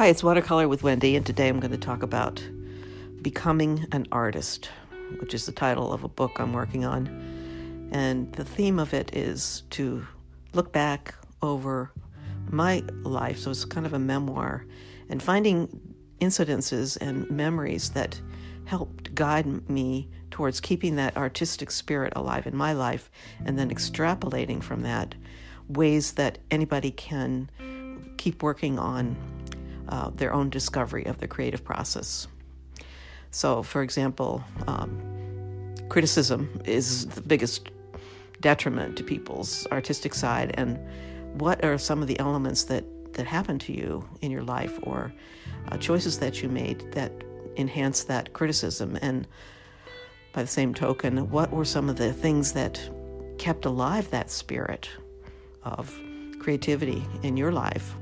Hi, it's Watercolor with Wendy, and today I'm going to talk about Becoming an Artist, which is the title of a book I'm working on. And the theme of it is to look back over my life, so it's kind of a memoir, and finding incidences and memories that helped guide me towards keeping that artistic spirit alive in my life, and then extrapolating from that ways that anybody can keep working on uh, their own discovery of the creative process. So, for example, um, criticism is the biggest detriment to people's artistic side, and what are some of the elements that that happened to you in your life or uh, choices that you made that enhance that criticism? And by the same token what were some of the things that kept alive that spirit of creativity in your life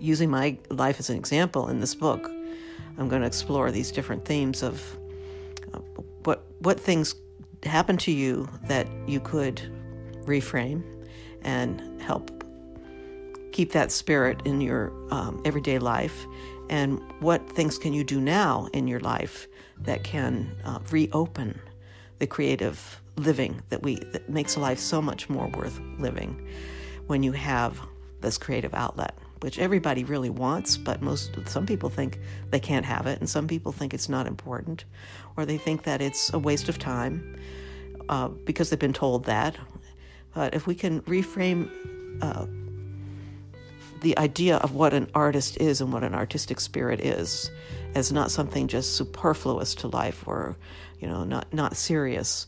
using my life as an example in this book, I'm going to explore these different themes of what what things happen to you that you could reframe and help keep that spirit in your um, everyday life, and what things can you do now in your life that can uh, reopen the creative living that we that makes life so much more worth living when you have this creative outlet which everybody really wants, but most some people think they can't have it, and some people think it's not important, or they think that it's a waste of time uh, because they've been told that. But if we can reframe uh, the idea of what an artist is and what an artistic spirit is as not something just superfluous to life or you know not not serious,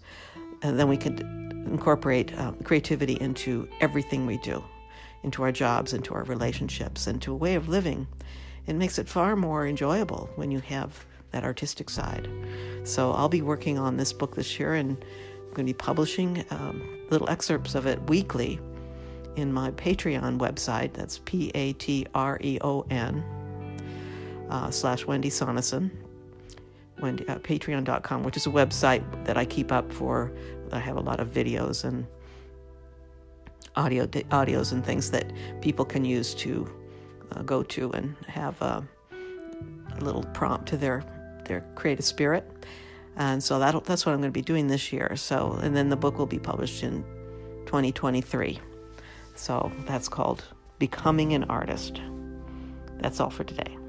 and then we could incorporate uh, creativity into everything we do into our jobs, into our relationships, into a way of living. It makes it far more enjoyable when you have that artistic side. So I'll be working on this book this year, and I'm going to be publishing um, little excerpts of it weekly in my Patreon website. That's P A T R E O N uh, slash Wendy Sonesson. Wendy, uh, patreon.com, which is a website that I keep up for. I have a lot of videos and audio audios and things that people can use to uh, go to and have a, a, little prompt to their their creative spirit. And so that that's what I'm going to be doing this year. So and then the book will be published in 2023. So that's called Becoming an Artist. That's all for today.